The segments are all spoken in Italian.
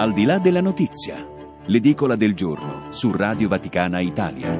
Al di là della notizia, l'edicola del giorno su Radio Vaticana Italia.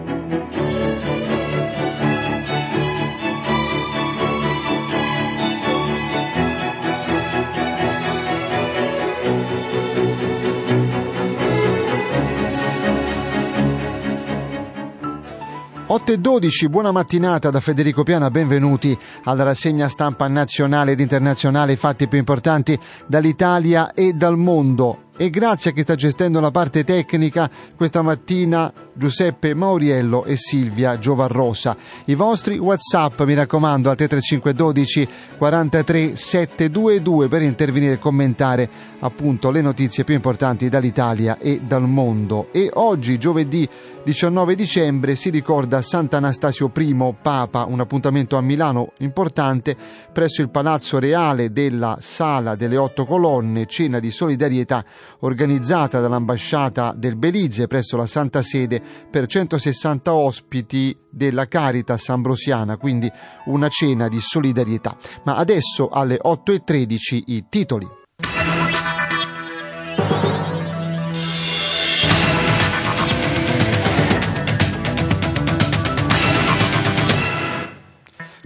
8 e 12, buona mattinata da Federico Piana, benvenuti alla rassegna stampa nazionale ed internazionale, i fatti più importanti dall'Italia e dal mondo e grazie a chi sta gestendo la parte tecnica questa mattina Giuseppe Mauriello e Silvia Giovarrosa. I vostri WhatsApp, mi raccomando, al 33512 43 722 per intervenire e commentare appunto le notizie più importanti dall'Italia e dal mondo. E oggi, giovedì 19 dicembre, si ricorda Sant'Anastasio I, Papa, un appuntamento a Milano importante presso il Palazzo Reale della Sala delle Otto Colonne, cena di solidarietà organizzata dall'ambasciata del Belize presso la Santa Sede per 160 ospiti della Caritas Ambrosiana, quindi una cena di solidarietà. Ma adesso alle 8.13 i titoli.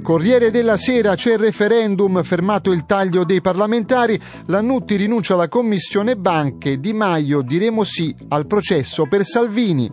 Corriere della Sera c'è il referendum, fermato il taglio dei parlamentari, Lannutti rinuncia alla commissione banche, Di Maio diremo sì al processo per Salvini.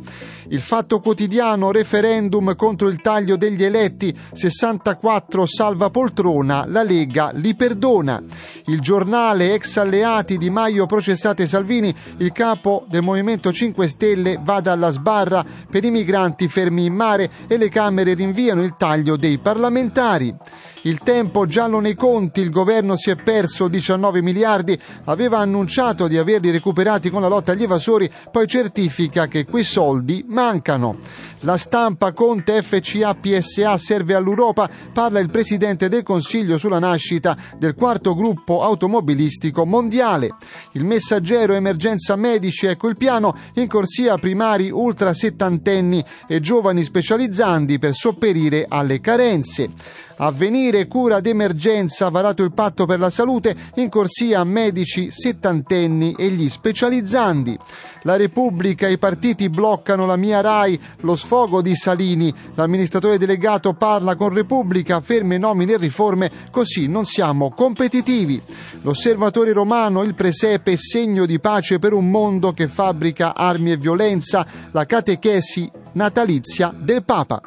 Il fatto quotidiano, referendum contro il taglio degli eletti, 64 salva poltrona, la Lega li perdona. Il giornale, ex alleati di Maio processate Salvini, il capo del Movimento 5 Stelle va dalla sbarra per i migranti fermi in mare e le Camere rinviano il taglio dei parlamentari. Il tempo giallo nei conti, il governo si è perso 19 miliardi, aveva annunciato di averli recuperati con la lotta agli evasori, poi certifica che quei soldi mancano. La stampa Conte FCA PSA serve all'Europa, parla il Presidente del Consiglio sulla nascita del quarto gruppo automobilistico mondiale. Il messaggero emergenza medici, ecco il piano, in corsia primari ultra settantenni e giovani specializzanti per sopperire alle carenze. Avvenire cura d'emergenza, varato il patto per la salute, in corsia medici settantenni e gli specializzandi. La Repubblica, i partiti bloccano la mia RAI, lo sfogo di Salini. L'amministratore delegato parla con Repubblica, ferme nomine e riforme, così non siamo competitivi. L'osservatore romano, il presepe, segno di pace per un mondo che fabbrica armi e violenza, la catechesi natalizia del Papa.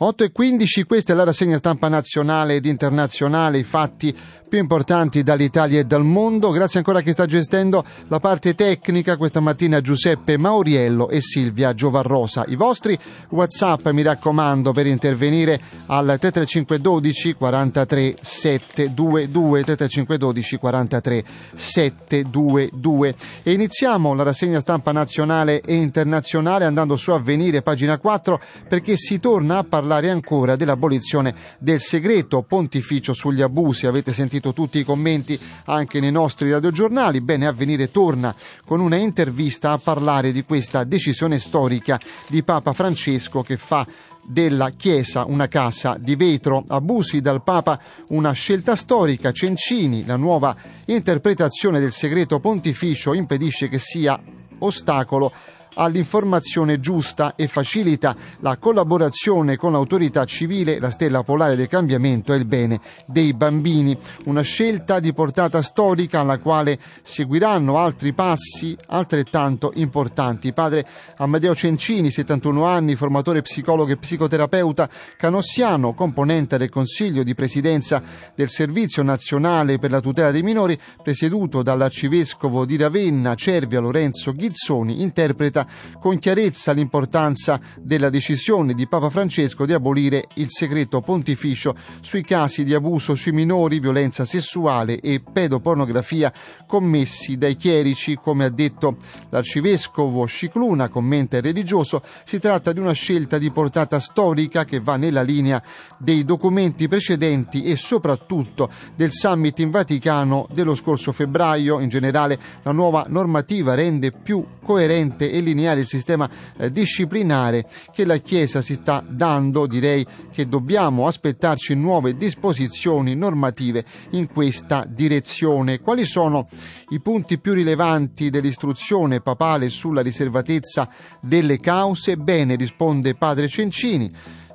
8 e 15, questa è la rassegna stampa nazionale ed internazionale, i fatti più importanti dall'Italia e dal mondo. Grazie ancora a chi sta gestendo la parte tecnica questa mattina Giuseppe Mauriello e Silvia Giovarrosa. I vostri WhatsApp, mi raccomando, per intervenire al 33512 43 722 33512 43 722. E iniziamo la rassegna stampa nazionale e internazionale andando su Avvenire, pagina 4, perché si torna a parlare ancora dell'abolizione del segreto pontificio sugli abusi. Avete sentito tutti i commenti anche nei nostri radiogiornali. Bene, Avvenire torna con una intervista a parlare di questa decisione storica di Papa Francesco che fa della Chiesa una casa di vetro, abusi dal Papa, una scelta storica, Cencini, la nuova interpretazione del segreto pontificio impedisce che sia ostacolo all'informazione giusta e facilita la collaborazione con l'autorità civile, la stella polare del cambiamento e il bene dei bambini. Una scelta di portata storica alla quale seguiranno altri passi altrettanto importanti. Padre Amadeo Cencini, 71 anni, formatore psicologo e psicoterapeuta canossiano, componente del Consiglio di Presidenza del Servizio Nazionale per la tutela dei minori, presieduto dall'arcivescovo di Ravenna, Cervia Lorenzo Ghizzoni, interpreta con chiarezza l'importanza della decisione di Papa Francesco di abolire il segreto pontificio sui casi di abuso sui minori, violenza sessuale e pedopornografia commessi dai chierici, come ha detto l'arcivescovo Scicluna, commenta religioso, si tratta di una scelta di portata storica che va nella linea dei documenti precedenti e soprattutto del summit in Vaticano dello scorso febbraio. In generale la nuova normativa rende più coerente e lineare il sistema eh, disciplinare che la Chiesa si sta dando, direi che dobbiamo aspettarci nuove disposizioni normative in questa direzione. Quali sono i punti più rilevanti dell'istruzione papale sulla riservatezza delle cause? Bene, risponde padre Cencini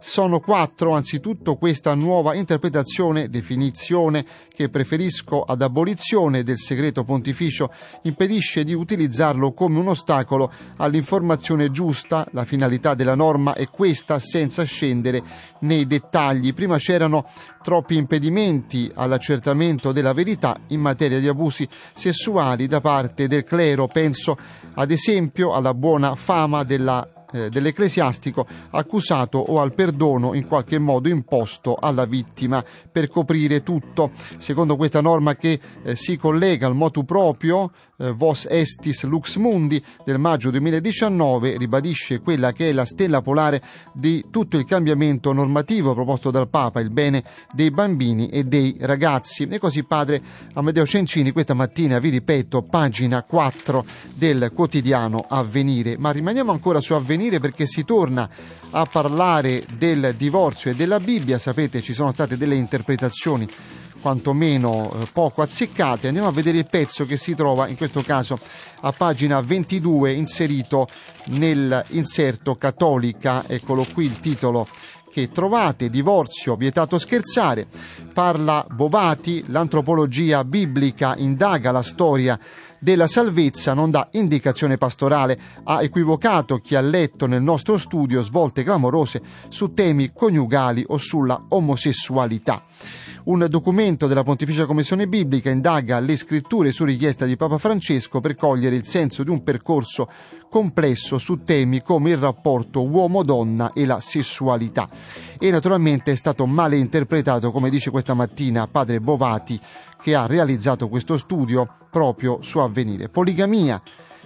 sono quattro, anzitutto questa nuova interpretazione, definizione che preferisco ad abolizione del segreto pontificio impedisce di utilizzarlo come un ostacolo all'informazione giusta, la finalità della norma è questa senza scendere nei dettagli. Prima c'erano troppi impedimenti all'accertamento della verità in materia di abusi sessuali da parte del clero, penso ad esempio alla buona fama della eh, dell'ecclesiastico accusato o al perdono in qualche modo imposto alla vittima per coprire tutto. Secondo questa norma che eh, si collega al motu proprio Vos Estis Lux Mundi del maggio 2019 ribadisce quella che è la stella polare di tutto il cambiamento normativo proposto dal Papa, il bene dei bambini e dei ragazzi. E così padre Amedeo Cencini questa mattina, vi ripeto, pagina 4 del quotidiano Avvenire. Ma rimaniamo ancora su Avvenire perché si torna a parlare del divorzio e della Bibbia. Sapete, ci sono state delle interpretazioni quantomeno eh, poco azzeccate. Andiamo a vedere il pezzo che si trova in questo caso a pagina 22 inserito nell'inserto cattolica, eccolo qui il titolo che trovate, divorzio, vietato scherzare, parla Bovati, l'antropologia biblica indaga la storia della salvezza, non dà indicazione pastorale, ha equivocato chi ha letto nel nostro studio svolte clamorose su temi coniugali o sulla omosessualità. Un documento della Pontificia Commissione Biblica indaga le scritture su richiesta di Papa Francesco per cogliere il senso di un percorso complesso su temi come il rapporto uomo-donna e la sessualità. E naturalmente è stato male interpretato, come dice questa mattina padre Bovati, che ha realizzato questo studio proprio su avvenire. Poligamia,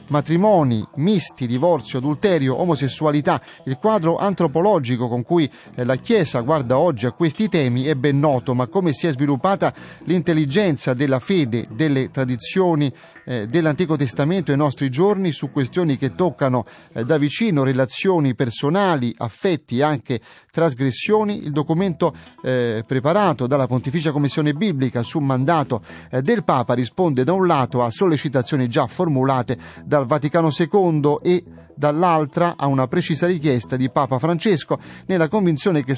matrimoni misti, divorzio, adulterio, omosessualità. Il quadro antropologico con cui eh, la Chiesa guarda oggi a questi temi è ben noto, ma come si è sviluppata l'intelligenza della fede, delle tradizioni eh, dell'Antico Testamento ai nostri giorni su questioni che toccano eh, da vicino relazioni personali, affetti e anche trasgressioni, il documento eh, preparato dalla Pontificia Commissione Biblica su mandato del Papa risponde da un lato a sollecitazioni già formulate dal Vaticano II e dall'altra a una precisa richiesta di Papa Francesco, nella convinzione che,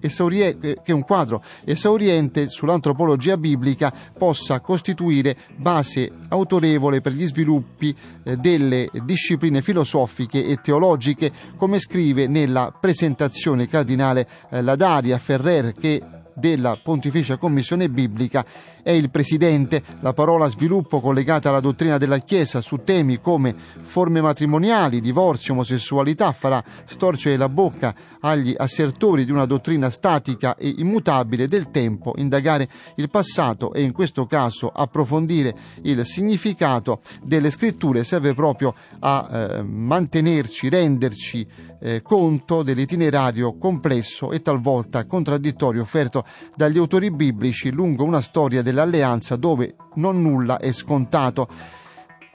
esaurie, che un quadro esauriente sull'antropologia biblica possa costituire base autorevole per gli sviluppi eh, delle discipline filosofiche e teologiche, come scrive nella presentazione cardinale eh, Ladaria Ferrer che della Pontificia Commissione Biblica è il Presidente. La parola sviluppo collegata alla dottrina della Chiesa su temi come forme matrimoniali, divorzio, omosessualità farà storcere la bocca agli assertori di una dottrina statica e immutabile del tempo, indagare il passato e in questo caso approfondire il significato delle scritture serve proprio a eh, mantenerci, renderci eh, conto dell'itinerario complesso e talvolta contraddittorio offerto dagli autori biblici lungo una storia dell'alleanza dove non nulla è scontato.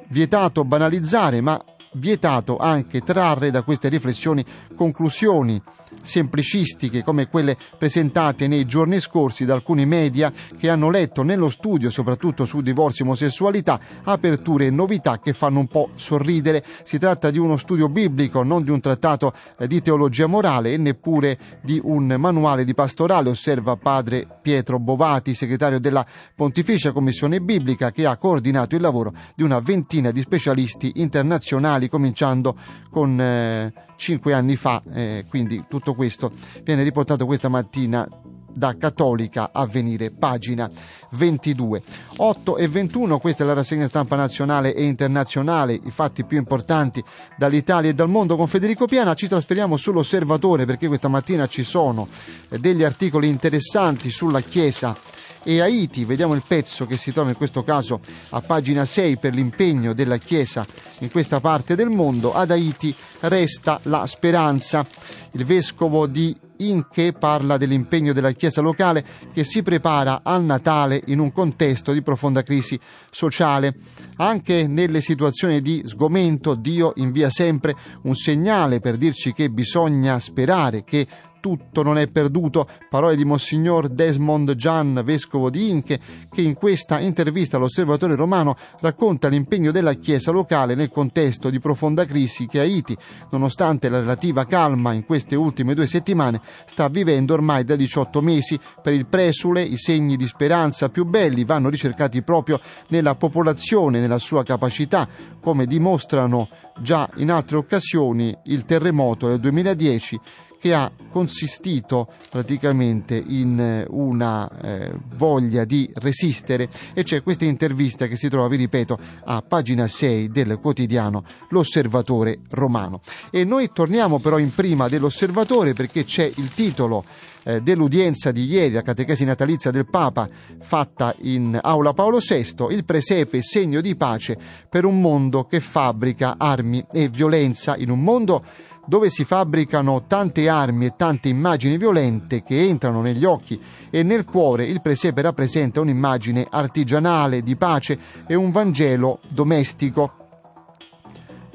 Vietato banalizzare, ma vietato anche trarre da queste riflessioni conclusioni semplicistiche come quelle presentate nei giorni scorsi da alcuni media che hanno letto nello studio, soprattutto su divorzio e omosessualità, aperture e novità che fanno un po' sorridere. Si tratta di uno studio biblico, non di un trattato eh, di teologia morale e neppure di un manuale di pastorale, osserva padre Pietro Bovati, segretario della Pontificia Commissione Biblica, che ha coordinato il lavoro di una ventina di specialisti internazionali, cominciando con eh, cinque anni fa, eh, quindi tutto questo viene riportato questa mattina da Cattolica a venire, pagina 22. 8 e 21, questa è la rassegna stampa nazionale e internazionale, i fatti più importanti dall'Italia e dal mondo con Federico Piana. Ci trasferiamo sull'osservatore perché questa mattina ci sono degli articoli interessanti sulla Chiesa e Haiti. Vediamo il pezzo che si trova in questo caso a pagina 6 per l'impegno della Chiesa in questa parte del mondo. Ad Haiti resta la speranza. Il vescovo di Inche parla dell'impegno della Chiesa locale che si prepara al Natale in un contesto di profonda crisi sociale. Anche nelle situazioni di sgomento Dio invia sempre un segnale per dirci che bisogna sperare, che tutto non è perduto, parole di Monsignor Desmond Gian, vescovo di Inche, che in questa intervista all'Osservatore Romano racconta l'impegno della Chiesa locale nel contesto di profonda crisi che Haiti, nonostante la relativa calma in queste ultime due settimane, sta vivendo ormai da 18 mesi. Per il presule i segni di speranza più belli vanno ricercati proprio nella popolazione, nella sua capacità, come dimostrano già in altre occasioni il terremoto del 2010 che ha consistito praticamente in eh, una eh, voglia di resistere e c'è questa intervista che si trova, vi ripeto, a pagina 6 del quotidiano L'Osservatore Romano. E noi torniamo però in prima dell'Osservatore perché c'è il titolo eh, dell'udienza di ieri, la catechesi natalizia del Papa fatta in Aula Paolo VI, il presepe segno di pace per un mondo che fabbrica armi e violenza, in un mondo dove si fabbricano tante armi e tante immagini violente che entrano negli occhi e nel cuore, il presepe rappresenta un'immagine artigianale di pace e un Vangelo domestico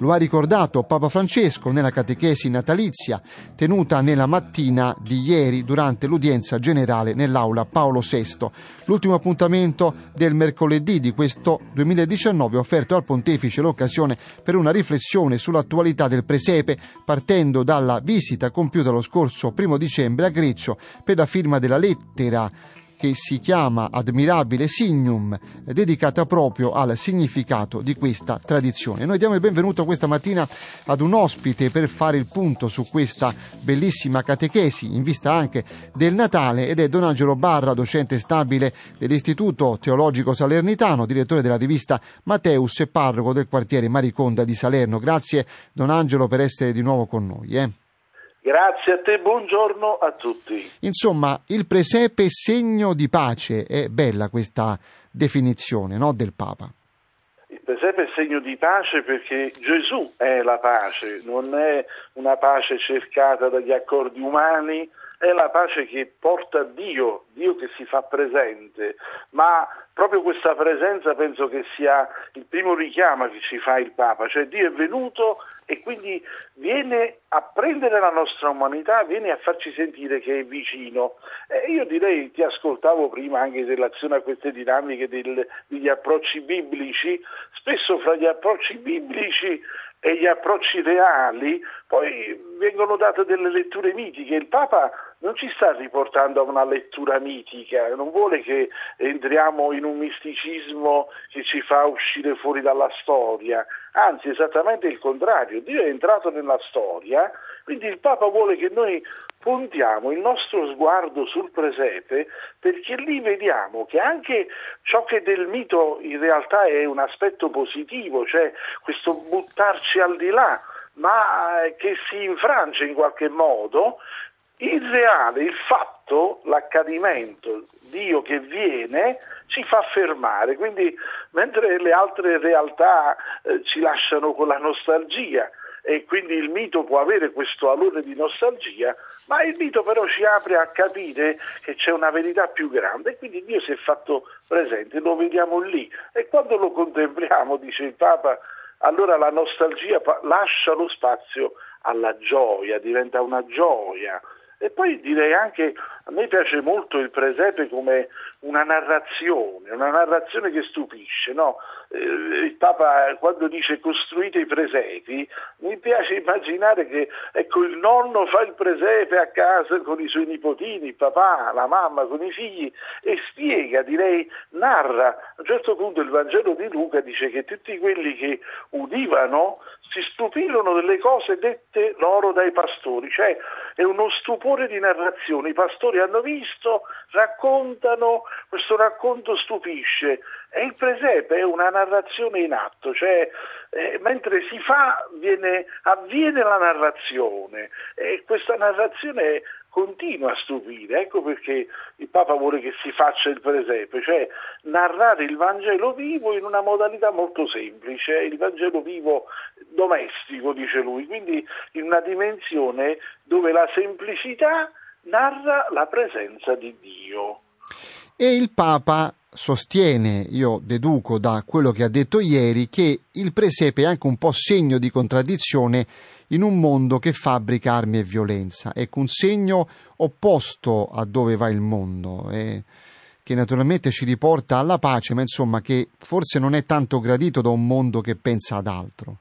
lo ha ricordato Papa Francesco nella catechesi natalizia tenuta nella mattina di ieri durante l'udienza generale nell'aula Paolo VI. L'ultimo appuntamento del mercoledì di questo 2019 ha offerto al pontefice l'occasione per una riflessione sull'attualità del presepe partendo dalla visita compiuta lo scorso primo dicembre a Greccio per la firma della lettera che si chiama Admirabile Signum, dedicata proprio al significato di questa tradizione. Noi diamo il benvenuto questa mattina ad un ospite per fare il punto su questa bellissima catechesi in vista anche del Natale ed è Don Angelo Barra, docente stabile dell'Istituto Teologico Salernitano, direttore della rivista Mateus e parroco del quartiere Mariconda di Salerno. Grazie Don Angelo per essere di nuovo con noi. Eh. Grazie a te, buongiorno a tutti. Insomma, il presepe segno di pace, è bella questa definizione no, del Papa. Il presepe è segno di pace perché Gesù è la pace, non è una pace cercata dagli accordi umani, è la pace che porta Dio, Dio che si fa presente, ma proprio questa presenza penso che sia il primo richiamo che ci fa il Papa, cioè Dio è venuto e quindi viene a prendere la nostra umanità, viene a farci sentire che è vicino. E io direi, ti ascoltavo prima anche in relazione a queste dinamiche del, degli approcci biblici, spesso fra gli approcci biblici e gli approcci reali, poi vengono date delle letture mitiche. Il Papa non ci sta riportando a una lettura mitica, non vuole che entriamo in un misticismo che ci fa uscire fuori dalla storia, anzi esattamente il contrario, Dio è entrato nella storia, quindi il Papa vuole che noi puntiamo il nostro sguardo sul presepe perché lì vediamo che anche ciò che del mito in realtà è un aspetto positivo, cioè questo buttarci al di là, ma eh, che si infrange in qualche modo, il reale, il fatto, l'accadimento, Dio che viene, ci fa fermare. Quindi mentre le altre realtà eh, ci lasciano con la nostalgia, e quindi il mito può avere questo valore di nostalgia, ma il mito però ci apre a capire che c'è una verità più grande e quindi Dio si è fatto presente, lo vediamo lì e quando lo contempliamo, dice il Papa, allora la nostalgia lascia lo spazio alla gioia, diventa una gioia. E poi direi anche, a me piace molto il presepe come una narrazione, una narrazione che stupisce, no? Eh, il Papa quando dice costruite i presepi, mi piace immaginare che ecco, il nonno fa il presepe a casa con i suoi nipotini, il papà, la mamma, con i figli e spiega, direi, narra. A un certo punto il Vangelo di Luca dice che tutti quelli che udivano si stupirono delle cose dette loro dai pastori, cioè è uno stupore di narrazione. I pastori hanno visto, raccontano, questo racconto stupisce e il presepe è una narrazione in atto, cioè eh, mentre si fa viene, avviene la narrazione e questa narrazione continua a stupire, ecco perché il Papa vuole che si faccia il presepe, cioè narrare il Vangelo vivo in una modalità molto semplice, il Vangelo vivo domestico, dice lui, quindi in una dimensione dove la semplicità narra la presenza di Dio. E il Papa sostiene, io deduco da quello che ha detto ieri, che il presepe è anche un po' segno di contraddizione in un mondo che fabbrica armi e violenza. Ecco, un segno opposto a dove va il mondo, eh, che naturalmente ci riporta alla pace, ma insomma che forse non è tanto gradito da un mondo che pensa ad altro.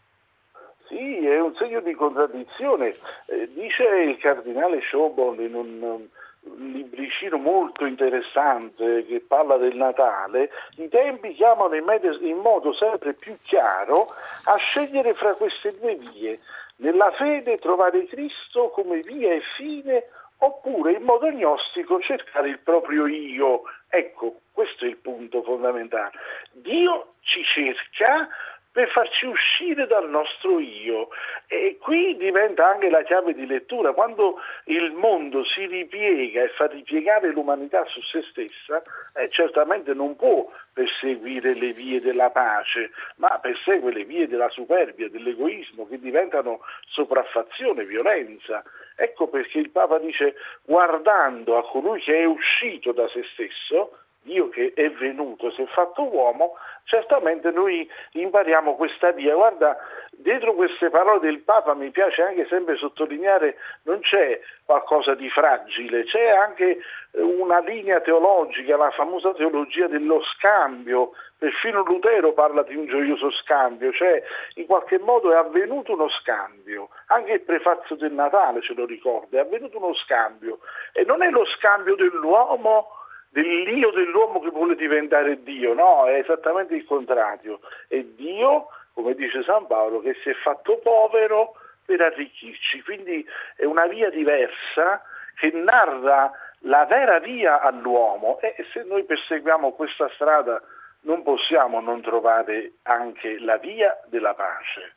Sì, è un segno di contraddizione. Eh, dice il cardinale Schobon in un libricino molto interessante che parla del Natale, i tempi chiamano in, medio, in modo sempre più chiaro a scegliere fra queste due vie. Nella fede trovare Cristo come via e fine oppure in modo gnostico cercare il proprio io. Ecco, questo è il punto fondamentale. Dio ci cerca per farci uscire dal nostro io. E qui diventa anche la chiave di lettura. Quando il mondo si ripiega e fa ripiegare l'umanità su se stessa, eh, certamente non può perseguire le vie della pace, ma persegue le vie della superbia, dell'egoismo, che diventano sopraffazione, violenza. Ecco perché il Papa dice, guardando a colui che è uscito da se stesso, Dio che è venuto, si è fatto uomo, certamente noi impariamo questa via. Guarda, dietro queste parole del Papa mi piace anche sempre sottolineare non c'è qualcosa di fragile, c'è anche eh, una linea teologica, la famosa teologia dello scambio, perfino Lutero parla di un gioioso scambio, cioè in qualche modo è avvenuto uno scambio, anche il prefazio del Natale ce lo ricorda, è avvenuto uno scambio. E non è lo scambio dell'uomo dell'io dell'uomo che vuole diventare Dio, no, è esattamente il contrario, è Dio, come dice San Paolo, che si è fatto povero per arricchirci, quindi è una via diversa che narra la vera via all'uomo e se noi perseguiamo questa strada non possiamo non trovare anche la via della pace.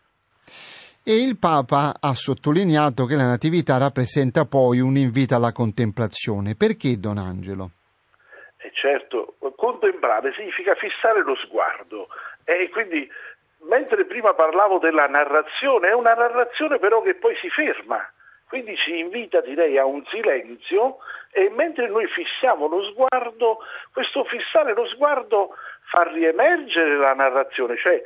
E il Papa ha sottolineato che la Natività rappresenta poi un invito alla contemplazione. Perché, Don Angelo? Certo, contemplare significa fissare lo sguardo. E quindi mentre prima parlavo della narrazione, è una narrazione però che poi si ferma, quindi ci invita direi a un silenzio e mentre noi fissiamo lo sguardo, questo fissare lo sguardo fa riemergere la narrazione, cioè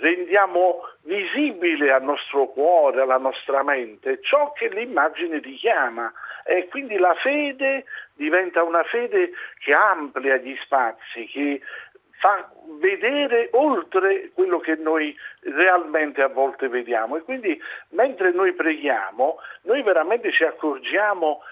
rendiamo visibile al nostro cuore, alla nostra mente ciò che l'immagine richiama. E quindi la fede diventa una fede che amplia gli spazi, che fa vedere oltre quello che noi realmente a volte vediamo. E quindi mentre noi preghiamo noi veramente ci accorgiamo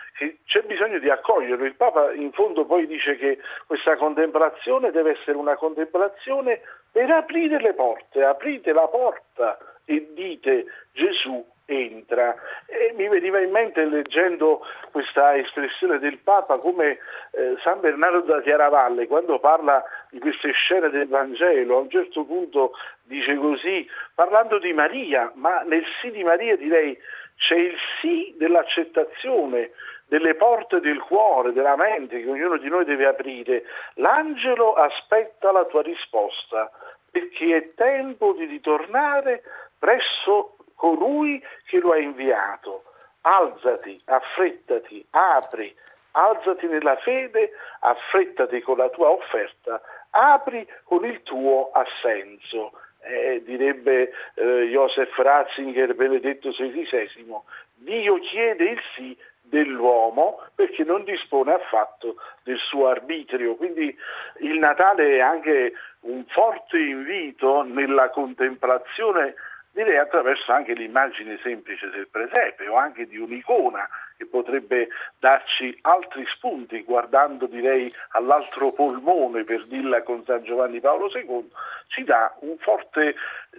c'è bisogno di accoglierlo. Il Papa in fondo poi dice che questa contemplazione deve essere una contemplazione per aprire le porte, aprite la porta e dite Gesù entra. E mi veniva in mente leggendo questa espressione del Papa come eh, San Bernardo da Chiaravalle quando parla di queste scene del Vangelo, a un certo punto dice così, parlando di Maria, ma nel sì di Maria direi c'è il sì dell'accettazione, delle porte del cuore, della mente che ognuno di noi deve aprire. L'angelo aspetta la tua risposta perché è tempo di ritornare presso colui che lo ha inviato. Alzati, affrettati, apri, alzati nella fede, affrettati con la tua offerta, apri con il tuo assenso. Eh, direbbe eh, Joseph Ratzinger, Benedetto XVI, Dio chiede il sì dell'uomo perché non dispone affatto del suo arbitrio. Quindi il Natale è anche un forte invito nella contemplazione direi attraverso anche l'immagine semplice del presepe o anche di un'icona che potrebbe darci altri spunti guardando direi all'altro polmone per dirla con San Giovanni Paolo II, ci dà un forte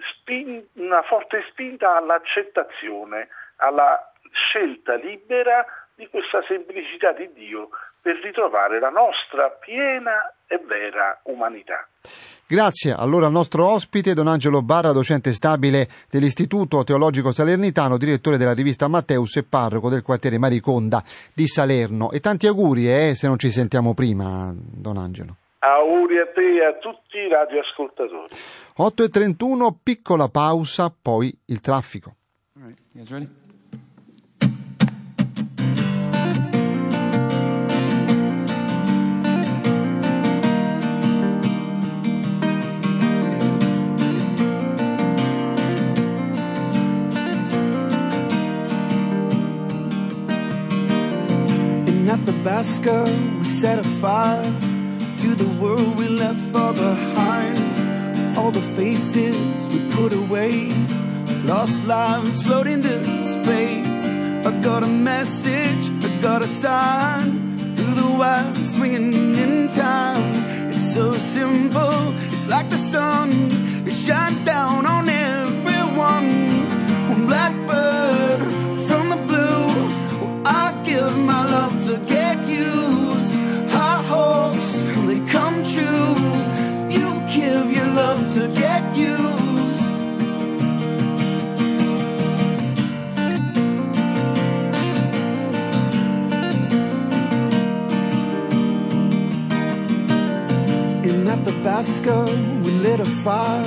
spin, una forte spinta all'accettazione, alla scelta libera di questa semplicità di Dio per ritrovare la nostra piena e vera umanità. Grazie allora al nostro ospite, Don Angelo Barra, docente stabile dell'Istituto Teologico Salernitano, direttore della rivista Matteus e parroco del quartiere Mariconda di Salerno. E tanti auguri eh, se non ci sentiamo prima, Don Angelo. Auguri a te e a tutti i radioascoltatori. 8.31, piccola pausa, poi il traffico. All right, Tabasco, we set a fire to the world we left far behind. All the faces we put away, lost lives float into space. I got a message, I got a sign through the wire, swinging in time. It's so simple, it's like the sun, it shines down on everyone. Blackbird from the blue, I give my love to In Athabasca, we lit a fire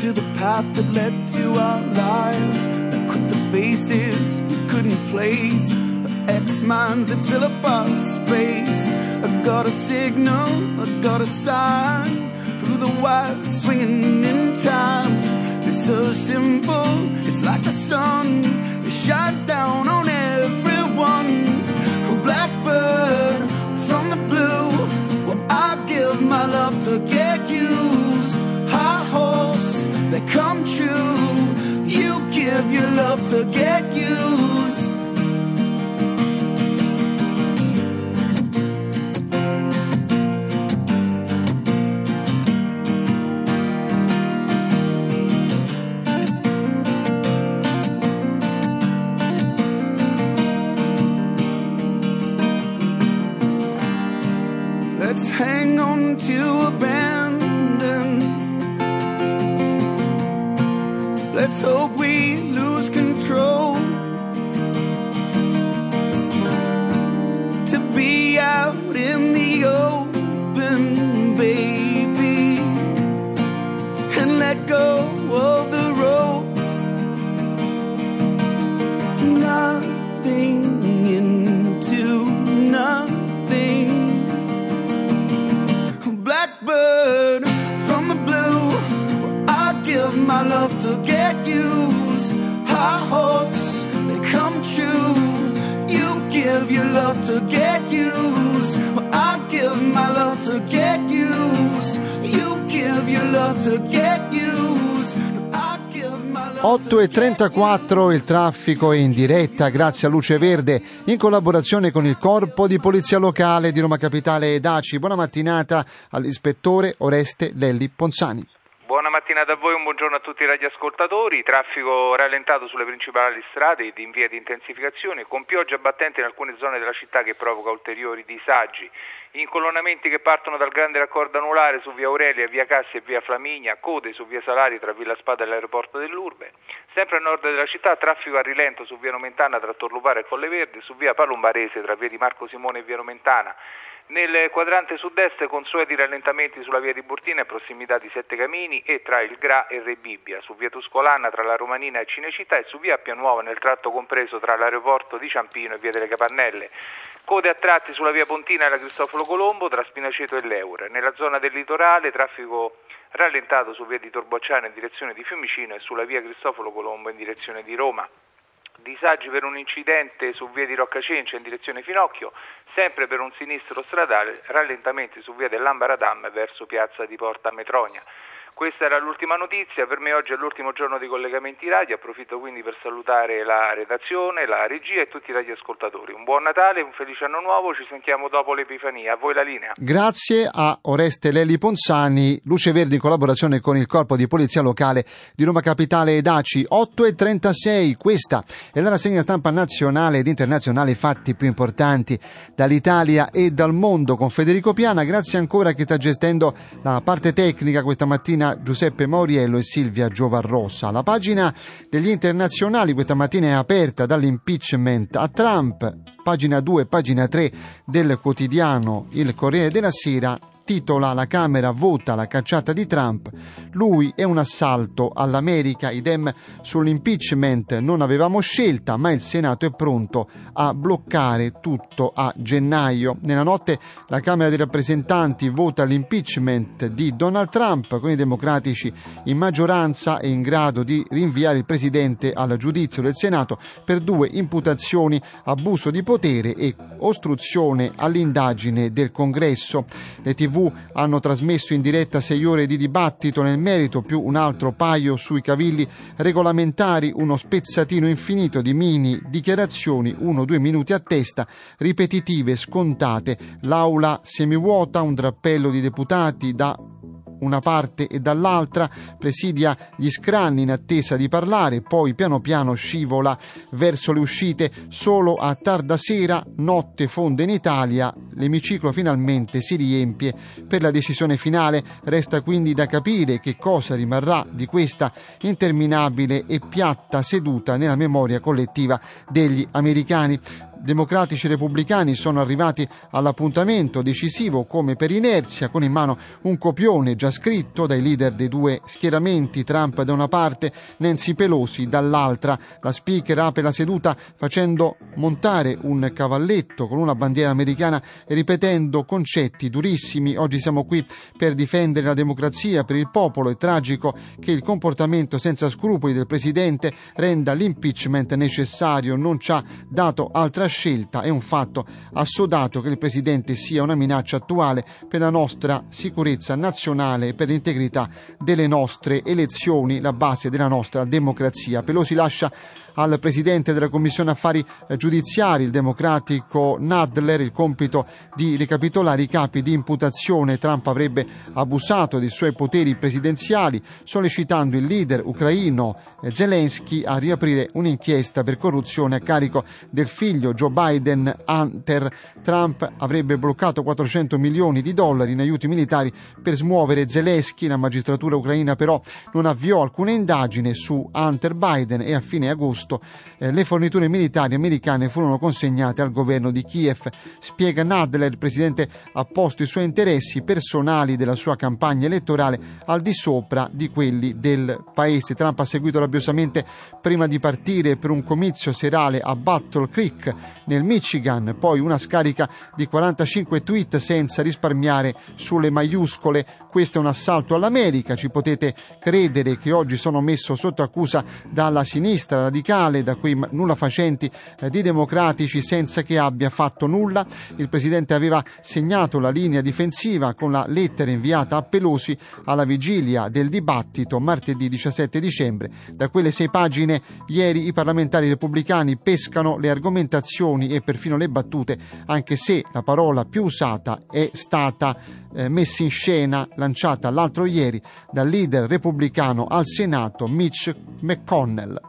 to the path that led to our lives. That quit the faces we couldn't place. The X minds that fill up our space. I got a signal, I got a sign through the wire, swinging in time. It's so simple, it's like the sun. It shines down on everyone. Blackbird from the blue. To get used. High hopes that come true. You give your love to get used. 34 il traffico è in diretta grazie a Luce Verde in collaborazione con il Corpo di Polizia Locale di Roma Capitale ed ACI. Buona mattinata all'ispettore Oreste Lelli Ponzani. Buona mattinata a voi, un buongiorno a tutti i radioascoltatori. Traffico rallentato sulle principali strade ed in via di intensificazione, con pioggia battente in alcune zone della città che provoca ulteriori disagi. Incolonnamenti che partono dal grande raccordo anulare su via Aurelia, via Cassi e via Flaminia, code su via Salari tra Villa Spada e l'aeroporto dell'Urbe. Sempre a nord della città, traffico a rilento su via Nomentana tra Torlupare e Colle Verde, su via Palombarese tra via di Marco Simone e via Nomentana. Nel quadrante sud-est consueti rallentamenti sulla via di Burtina in prossimità di Sette Camini e tra il Gra e Re Bibbia, su via Tuscolana tra la Romanina e Cinecittà e su via Pianuova nel tratto compreso tra l'aeroporto di Ciampino e via delle Capannelle. Code a tratti sulla via Pontina e la Cristoforo Colombo tra Spinaceto e Leur. Nella zona del litorale traffico rallentato su via di Torbocciano in direzione di Fiumicino e sulla via Cristoforo Colombo in direzione di Roma. Disagi per un incidente su via di Roccacencia in direzione Finocchio, sempre per un sinistro stradale, rallentamenti su via dell'Ambaradam verso piazza di Porta Metronia. Questa era l'ultima notizia, per me oggi è l'ultimo giorno di collegamenti radio, approfitto quindi per salutare la redazione, la regia e tutti i radioascoltatori. Un buon Natale, un felice anno nuovo, ci sentiamo dopo l'Epifania. A voi la linea. Grazie a Oreste Leli Ponzani, Luce Verde in collaborazione con il Corpo di Polizia Locale di Roma Capitale ed ACI. 8 e 36, questa è la rassegna stampa nazionale ed internazionale, fatti più importanti dall'Italia e dal mondo con Federico Piana. Grazie ancora a chi sta gestendo la parte tecnica questa mattina Giuseppe Mauriello e Silvia Giovarrossa. La pagina degli internazionali questa mattina è aperta dall'impeachment a Trump, pagina 2 pagina 3 del quotidiano Il Corriere della Sera titola La Camera vota la cacciata di Trump, lui è un assalto all'America, idem sull'impeachment non avevamo scelta, ma il Senato è pronto a bloccare tutto a gennaio. Nella notte la Camera dei rappresentanti vota l'impeachment di Donald Trump con i democratici in maggioranza e in grado di rinviare il presidente al giudizio del Senato per due imputazioni abuso di potere e ostruzione all'indagine del Congresso. Le TV hanno trasmesso in diretta sei ore di dibattito nel merito più un altro paio sui cavilli regolamentari, uno spezzatino infinito di mini dichiarazioni, uno o due minuti a testa, ripetitive, scontate, l'aula semivuota, un drappello di deputati da una parte e dall'altra, presidia gli scranni in attesa di parlare, poi piano piano scivola verso le uscite, solo a tarda sera, notte fonde in Italia, l'emiciclo finalmente si riempie per la decisione finale, resta quindi da capire che cosa rimarrà di questa interminabile e piatta seduta nella memoria collettiva degli americani democratici repubblicani sono arrivati all'appuntamento decisivo come per inerzia, con in mano un copione già scritto dai leader dei due schieramenti, Trump da una parte, Nancy Pelosi dall'altra. La speaker apre la seduta facendo montare un cavalletto con una bandiera americana e ripetendo concetti durissimi. Oggi siamo qui per difendere la democrazia, per il popolo. È tragico che il comportamento senza scrupoli del Presidente renda l'impeachment necessario. Non ci ha dato altra scelta è un fatto assodato che il Presidente sia una minaccia attuale per la nostra sicurezza nazionale e per l'integrità delle nostre elezioni, la base della nostra democrazia. Pelosi lascia al Presidente della Commissione Affari Giudiziari, il democratico Nadler, il compito di ricapitolare i capi di imputazione. Trump avrebbe abusato dei suoi poteri presidenziali, sollecitando il leader ucraino Zelensky a riaprire un'inchiesta per corruzione a carico del figlio Joe Biden, Hunter. Trump avrebbe bloccato 400 milioni di dollari in aiuti militari per smuovere Zelensky. La magistratura ucraina però non avviò alcuna indagine su Hunter Biden e a fine agosto agosto eh, le forniture militari americane furono consegnate al governo di Kiev. Spiega Nadler, il presidente ha posto i suoi interessi personali della sua campagna elettorale al di sopra di quelli del paese. Trump ha seguito rabbiosamente prima di partire per un comizio serale a Battle Creek nel Michigan, poi una scarica di 45 tweet senza risparmiare sulle maiuscole. Questo è un assalto all'America, ci potete credere che oggi sono messo sotto accusa dalla sinistra radicale radicale, da quei nulla facenti eh, di democratici senza che abbia fatto nulla. Il Presidente aveva segnato la linea difensiva con la lettera inviata a Pelosi alla vigilia del dibattito martedì 17 dicembre. Da quelle sei pagine ieri i parlamentari repubblicani pescano le argomentazioni e perfino le battute, anche se la parola più usata è stata eh, messa in scena, lanciata l'altro ieri dal leader repubblicano al Senato Mitch McConnell.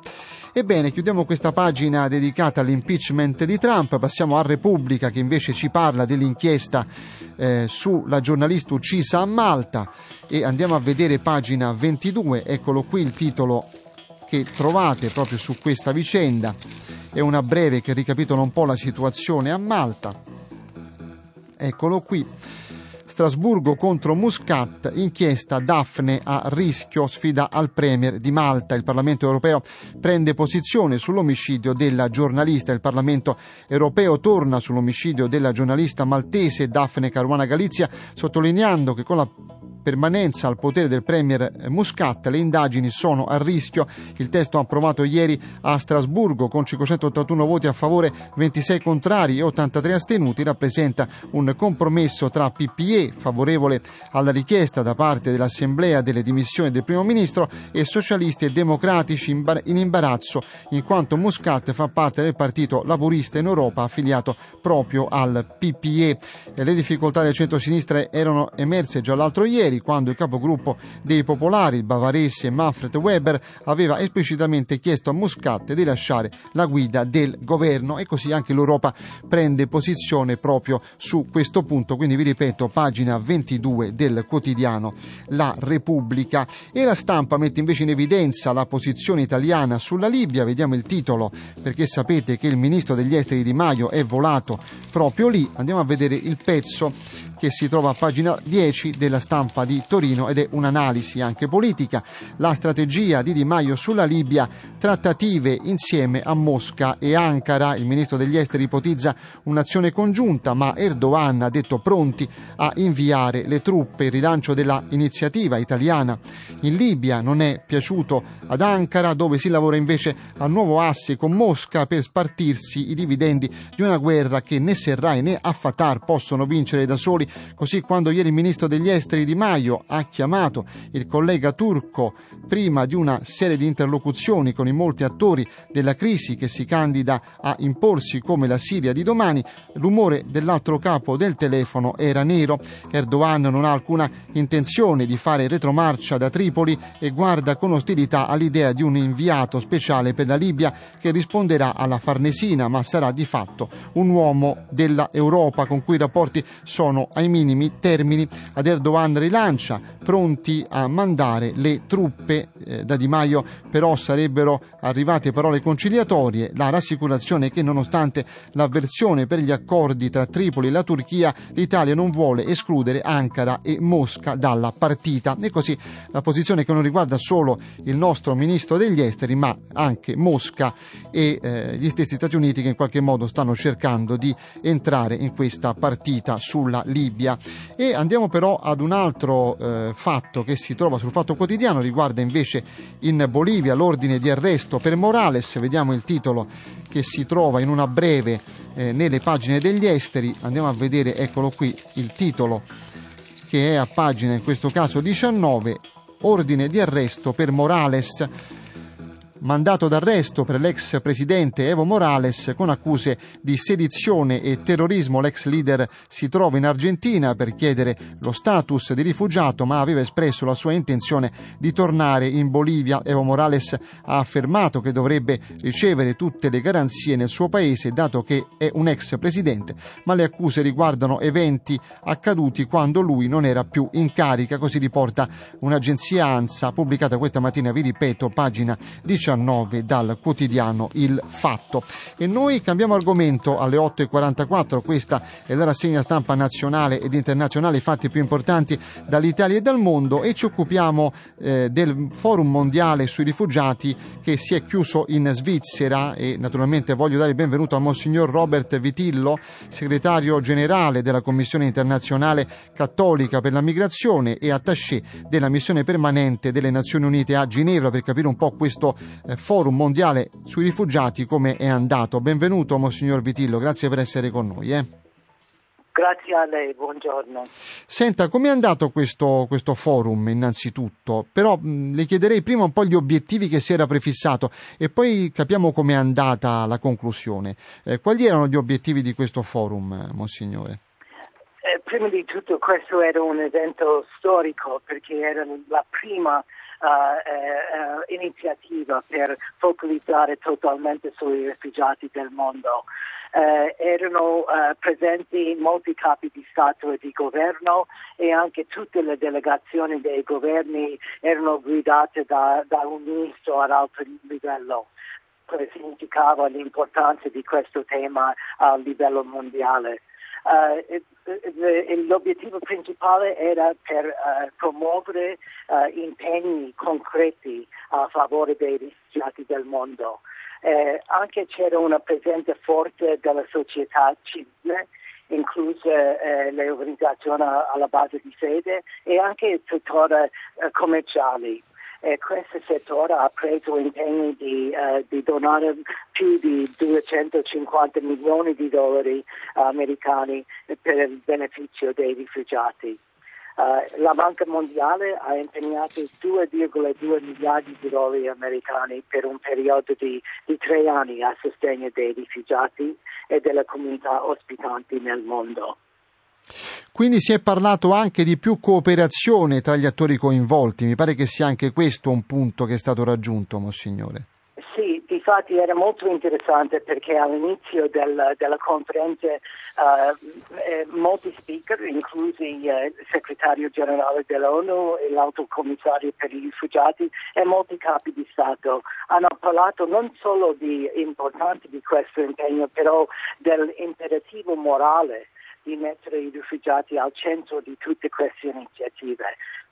Ebbene, chiudiamo questa pagina dedicata all'impeachment di Trump, passiamo a Repubblica che invece ci parla dell'inchiesta eh, sulla giornalista uccisa a Malta e andiamo a vedere pagina 22, eccolo qui il titolo che trovate proprio su questa vicenda, è una breve che ricapitola un po' la situazione a Malta. Eccolo qui. Strasburgo contro Muscat, inchiesta Daphne a rischio, sfida al Premier di Malta. Il Parlamento europeo prende posizione sull'omicidio della giornalista. Il Parlamento europeo torna sull'omicidio della giornalista maltese Daphne Caruana Galizia, sottolineando che con la permanenza al potere del Premier Muscat, le indagini sono a rischio. Il testo approvato ieri a Strasburgo con 581 voti a favore, 26 contrari e 83 astenuti rappresenta un compromesso tra PPE, favorevole alla richiesta da parte dell'Assemblea delle dimissioni del Primo Ministro, e socialisti e democratici in imbarazzo, in quanto Muscat fa parte del partito laburista in Europa affiliato proprio al PPE. Le difficoltà del centro-sinistra erano emerse già l'altro ieri ieri quando il capogruppo dei popolari, il bavarese Manfred Weber, aveva esplicitamente chiesto a Muscat di lasciare la guida del governo. E così anche l'Europa prende posizione proprio su questo punto. Quindi vi ripeto, pagina pagina 22 del quotidiano La Repubblica. E la stampa mette invece in evidenza la posizione italiana sulla Libia, vediamo il titolo perché sapete che il ministro degli esteri Di Maio è volato proprio lì, andiamo a vedere il pezzo che si trova a pagina 10 della stampa di Torino ed è un'analisi anche politica. La strategia di Di Maio sulla Libia, trattative insieme a Mosca e Ankara. Il ministro degli esteri ipotizza un'azione congiunta, ma Erdogan ha detto pronti a inviare le truppe. Il rilancio dell'iniziativa italiana in Libia non è piaciuto ad Ankara, dove si lavora invece al nuovo asse con Mosca per spartirsi i dividendi di una guerra che né Serrai né Affatar possono vincere da soli Così quando ieri il ministro degli esteri Di Maio ha chiamato il collega turco prima di una serie di interlocuzioni con i molti attori della crisi che si candida a imporsi come la Siria di domani, l'umore dell'altro capo del telefono era nero. Erdogan non ha alcuna intenzione di fare retromarcia da Tripoli e guarda con ostilità all'idea di un inviato speciale per la Libia che risponderà alla Farnesina, ma sarà di fatto un uomo della Europa con cui i rapporti sono ai minimi termini. Ad Erdogan rilancia, pronti a mandare le truppe eh, da Di Maio, però sarebbero arrivate parole conciliatorie, la rassicurazione che nonostante l'avversione per gli accordi tra Tripoli e la Turchia, l'Italia non vuole escludere Ankara e Mosca dalla partita. E così la posizione che non riguarda solo il nostro ministro degli esteri, ma anche Mosca e eh, gli stessi Stati Uniti che in qualche modo stanno cercando di entrare in questa partita sulla Libia. E andiamo però ad un altro eh, fatto che si trova sul Fatto Quotidiano, riguarda invece in Bolivia l'ordine di arresto per Morales, vediamo il titolo che si trova in una breve eh, nelle pagine degli esteri, andiamo a vedere, eccolo qui, il titolo che è a pagina in questo caso 19, ordine di arresto per Morales mandato d'arresto per l'ex presidente Evo Morales con accuse di sedizione e terrorismo. L'ex leader si trova in Argentina per chiedere lo status di rifugiato, ma aveva espresso la sua intenzione di tornare in Bolivia. Evo Morales ha affermato che dovrebbe ricevere tutte le garanzie nel suo paese, dato che è un ex presidente, ma le accuse riguardano eventi accaduti quando lui non era più in carica, così riporta un'agenzia ANSA pubblicata questa mattina, vi ripeto, pagina 19 19 dal quotidiano Il Fatto. E noi cambiamo argomento alle 8.44, questa è la rassegna stampa nazionale ed internazionale, i fatti più importanti dall'Italia e dal mondo. E ci occupiamo eh, del Forum Mondiale sui rifugiati che si è chiuso in Svizzera. E naturalmente voglio dare il benvenuto a Monsignor Robert Vitillo, segretario generale della Commissione internazionale cattolica per la migrazione e attaché della missione permanente delle Nazioni Unite a Ginevra per capire un po' questo Forum Mondiale sui Rifugiati come è andato. Benvenuto Monsignor Vitillo, grazie per essere con noi. Eh. Grazie a lei, buongiorno. Senta, come è andato questo, questo forum innanzitutto? Però mh, le chiederei prima un po' gli obiettivi che si era prefissato e poi capiamo com'è andata la conclusione. Eh, quali erano gli obiettivi di questo forum, eh, Monsignore? Eh, prima di tutto questo era un evento storico perché era la prima uh, iniziativa per focalizzare totalmente sui rifugiati del mondo. Uh, erano uh, presenti molti capi di Stato e di governo e anche tutte le delegazioni dei governi erano guidate da, da un ministro ad alto livello che significava l'importanza di questo tema a livello mondiale. Uh, l'obiettivo principale era per uh, promuovere uh, impegni concreti a favore dei rifugiati del mondo. Eh, anche c'era una presenza forte della società civile, incluse eh, le organizzazioni alla base di sede e anche il settore eh, commerciali e questo settore ha preso impegni di, uh, di, donare più di 250 milioni di dollari americani per il beneficio dei rifugiati. Uh, la Banca Mondiale ha impegnato 2,2 miliardi di dollari americani per un periodo di, di tre anni a sostegno dei rifugiati e delle comunità ospitanti nel mondo. Quindi si è parlato anche di più cooperazione tra gli attori coinvolti, mi pare che sia anche questo un punto che è stato raggiunto, Monsignore. Sì, infatti era molto interessante perché all'inizio del, della conferenza uh, eh, molti speaker, inclusi uh, il segretario generale dell'ONU e l'alto commissario per i rifugiati e molti capi di Stato, hanno parlato non solo di importanza di questo impegno, però dell'imperativo morale di mettere i rifugiati al centro di tutte queste iniziative.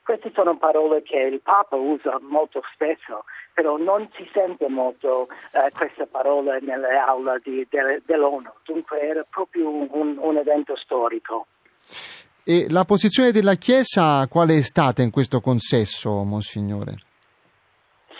Queste sono parole che il Papa usa molto spesso, però non si sente molto eh, questa parola nelle aule di, de, dell'ONU, dunque era proprio un, un evento storico. E la posizione della Chiesa qual è stata in questo consesso, Monsignore?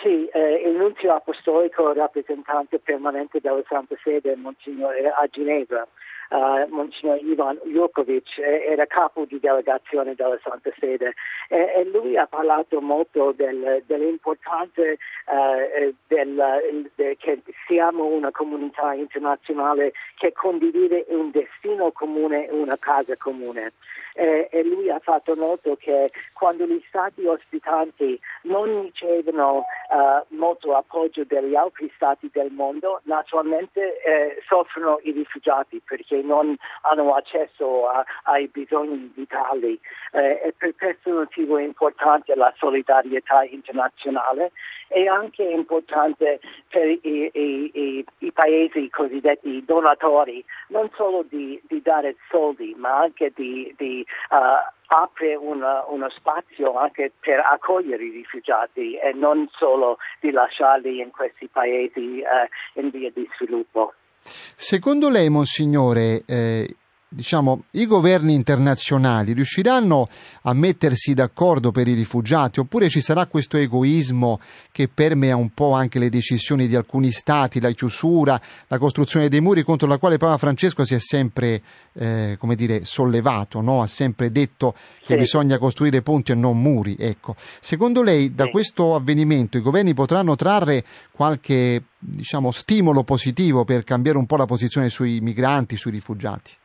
Sì, eh, il nunzio apostolico rappresentante permanente della Santa Sede, Monsignore, a Ginevra, uh, Monsignor Ivan Jurkovic eh, era capo di delegazione della Santa Sede e, e lui ha parlato molto del, dell'importanza uh, del, de, che siamo una comunità internazionale che condivide un destino comune e una casa comune. Eh, e lui ha fatto noto che quando gli stati ospitanti non ricevono eh, molto appoggio degli altri stati del mondo, naturalmente eh, soffrono i rifugiati perché non hanno accesso a, ai bisogni vitali eh, e per questo motivo è importante la solidarietà internazionale è anche importante per i, i, i, i paesi cosiddetti donatori, non solo di, di dare soldi, ma anche di, di uh, apre una, uno spazio anche per accogliere i rifugiati e non solo di lasciarli in questi paesi uh, in via di sviluppo. Secondo lei, Monsignore, eh, diciamo, i governi internazionali riusciranno a mettersi d'accordo per i rifugiati oppure ci sarà questo egoismo che permea un po' anche le decisioni di alcuni stati, la chiusura, la costruzione dei muri contro la quale Papa Francesco si è sempre eh, come dire, sollevato, no? ha sempre detto che sì. bisogna costruire ponti e non muri. Ecco. Secondo lei da sì. questo avvenimento i governi potranno trarre qualche diciamo, stimolo positivo per cambiare un po' la posizione sui migranti, sui rifugiati?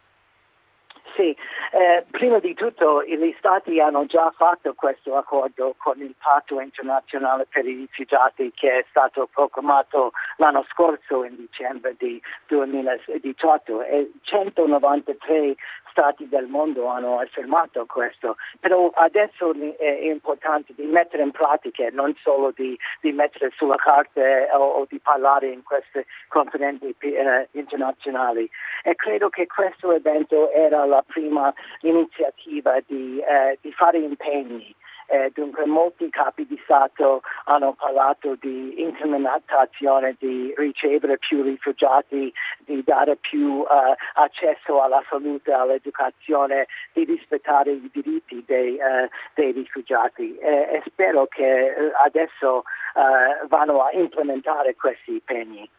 Eh, prima di tutto gli Stati hanno già fatto questo accordo con il patto internazionale per i rifugiati che è stato proclamato l'anno scorso in dicembre di 2018 e 193 stati del mondo hanno affermato questo, però adesso è importante di mettere in pratica, non solo di, di mettere sulla carta o, o, di parlare in queste conferenze eh, internazionali. E credo che questo evento era la prima iniziativa di, eh, di fare impegni eh, dunque molti capi di Stato hanno parlato di incrementazione, di ricevere più rifugiati, di dare più eh, accesso alla salute, all'educazione, di rispettare i diritti dei, eh, dei rifugiati e spero che eh, adesso eh, vanno a implementare questi impegni.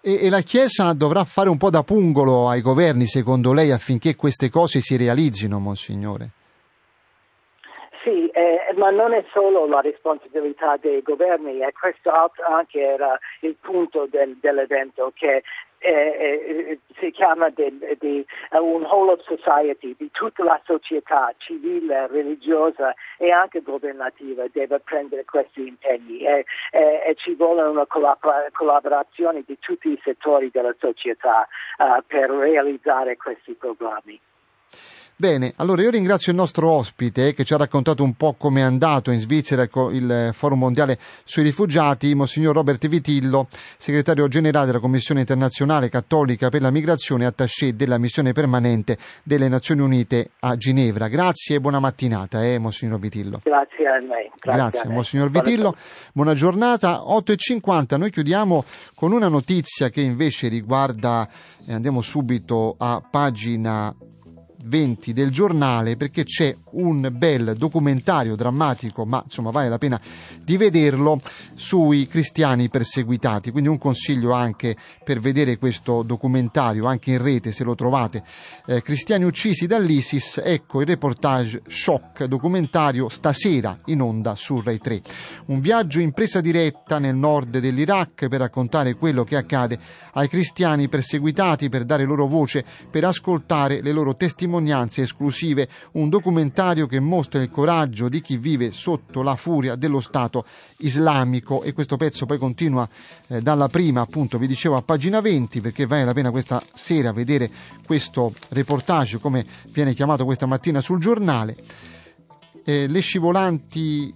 E, e, la Chiesa dovrà fare un po' da pungolo ai governi, secondo lei, affinché queste cose si realizzino, Monsignore? Eh, ma non è solo la responsabilità dei governi, e questo anche era il punto del, dell'evento, che eh, eh, si chiama di, di, uh, un whole of society, di tutta la società civile, religiosa e anche governativa deve prendere questi impegni e, e, e ci vuole una collaborazione di tutti i settori della società uh, per realizzare questi programmi. Bene, allora io ringrazio il nostro ospite che ci ha raccontato un po' come è andato in Svizzera il Forum Mondiale sui Rifugiati, Monsignor Robert Vitillo, segretario generale della Commissione internazionale cattolica per la migrazione attaché della missione permanente delle Nazioni Unite a Ginevra. Grazie e buona mattinata, eh, Monsignor Vitillo. Grazie a lei. Grazie, Grazie a Monsignor Vitillo. Buona giornata. 8.50, noi chiudiamo con una notizia che invece riguarda, eh, andiamo subito a pagina 20 del giornale perché c'è un bel documentario drammatico, ma insomma vale la pena di vederlo, sui cristiani perseguitati. Quindi un consiglio anche per vedere questo documentario, anche in rete se lo trovate. Eh, cristiani uccisi dall'ISIS, ecco il reportage shock documentario stasera in onda su Rai 3. Un viaggio in presa diretta nel nord dell'Iraq per raccontare quello che accade ai cristiani perseguitati, per dare loro voce, per ascoltare le loro testimonianze testimonianze esclusive, un documentario che mostra il coraggio di chi vive sotto la furia dello Stato islamico e questo pezzo poi continua eh, dalla prima, appunto vi dicevo a pagina 20 perché vale la pena questa sera vedere questo reportage come viene chiamato questa mattina sul giornale. Eh, le scivolanti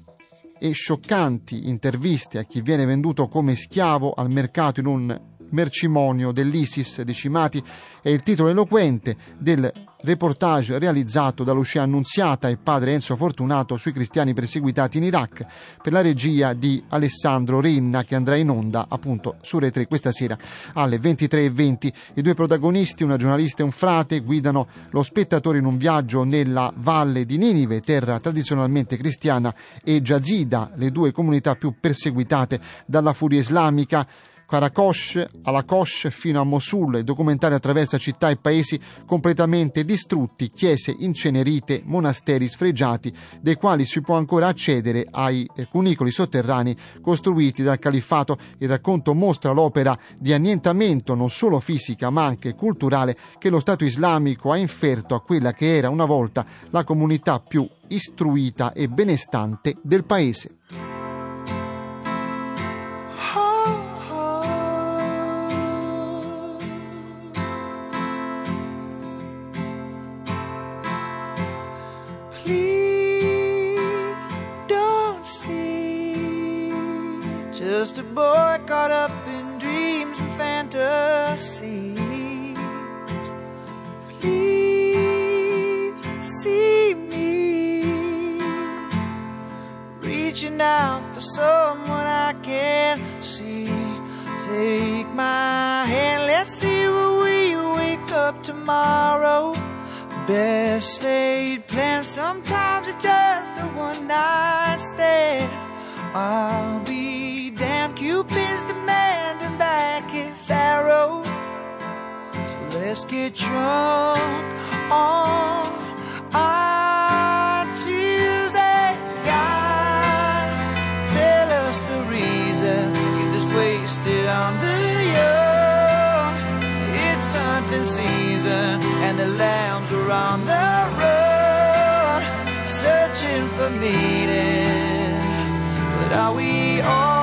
e scioccanti interviste a chi viene venduto come schiavo al mercato in un mercimonio dell'ISIS decimati è il titolo eloquente del reportage realizzato da Lucia Annunziata e padre Enzo Fortunato sui cristiani perseguitati in Iraq per la regia di Alessandro Renna che andrà in onda appunto su Re 3 questa sera alle 23.20. I due protagonisti, una giornalista e un frate, guidano lo spettatore in un viaggio nella valle di Ninive, terra tradizionalmente cristiana, e Jazida, le due comunità più perseguitate dalla furia islamica. Karakosh, Alakosh fino a Mosul, documentare attraverso città e paesi completamente distrutti, chiese incenerite, monasteri sfregiati, dei quali si può ancora accedere ai eh, cunicoli sotterranei costruiti dal califfato. Il racconto mostra l'opera di annientamento non solo fisica ma anche culturale che lo Stato islamico ha inferto a quella che era una volta la comunità più istruita e benestante del paese. Tomorrow. Best laid plans, sometimes it's just a one night stand. I'll be damned, Cupid's demanding back his arrow. So let's get drunk on invaded. But are we all?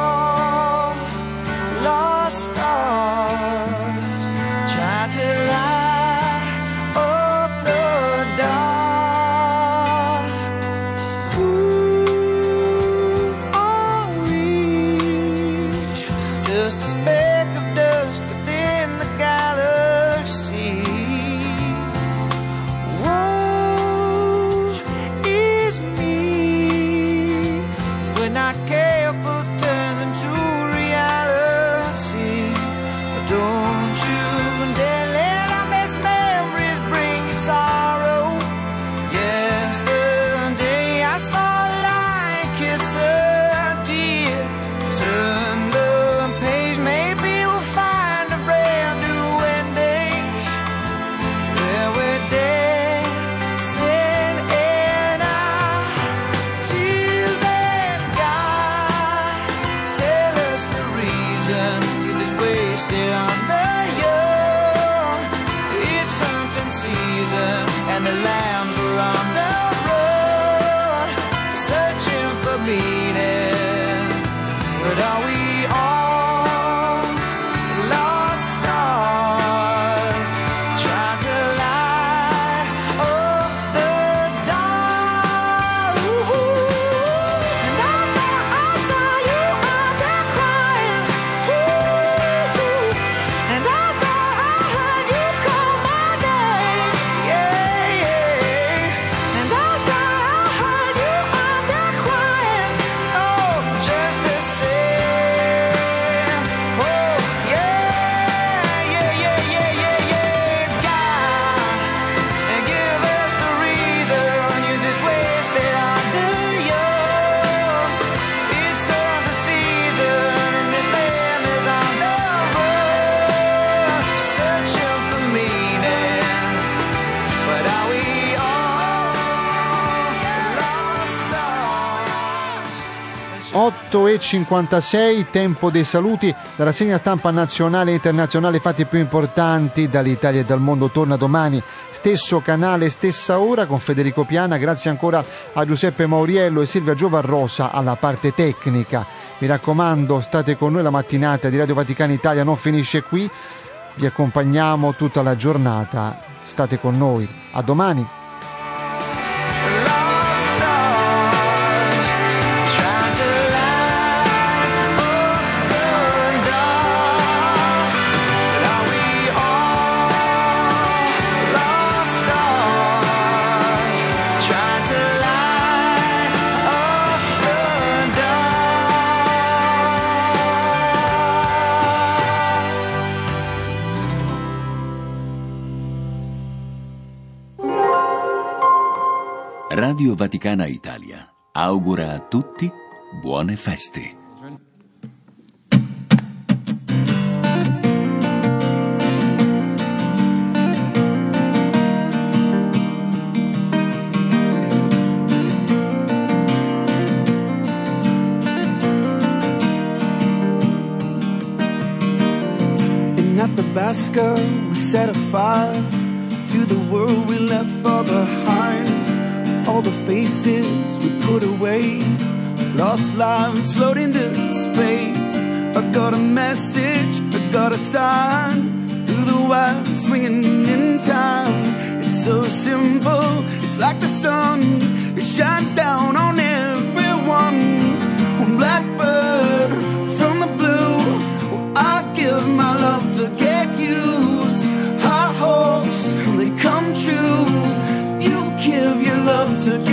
8.56, tempo dei saluti, la rassegna stampa nazionale e internazionale, fatti più importanti dall'Italia e dal mondo, torna domani, stesso canale, stessa ora con Federico Piana, grazie ancora a Giuseppe Mauriello e Silvia Giovarrosa alla parte tecnica. Mi raccomando, state con noi la mattinata di Radio Vaticana Italia, non finisce qui, vi accompagniamo tutta la giornata, state con noi, a domani. Radio Vaticana Italia augura a tutti buone feste. Athabasca, we set a fire to the world we left far behind. All the faces we put away, lost lives float into space. I got a message, I got a sign through the wire, swinging in time. It's so simple, it's like the sun, it shines down on everyone. One blackbird from the blue. I give my love to get used. such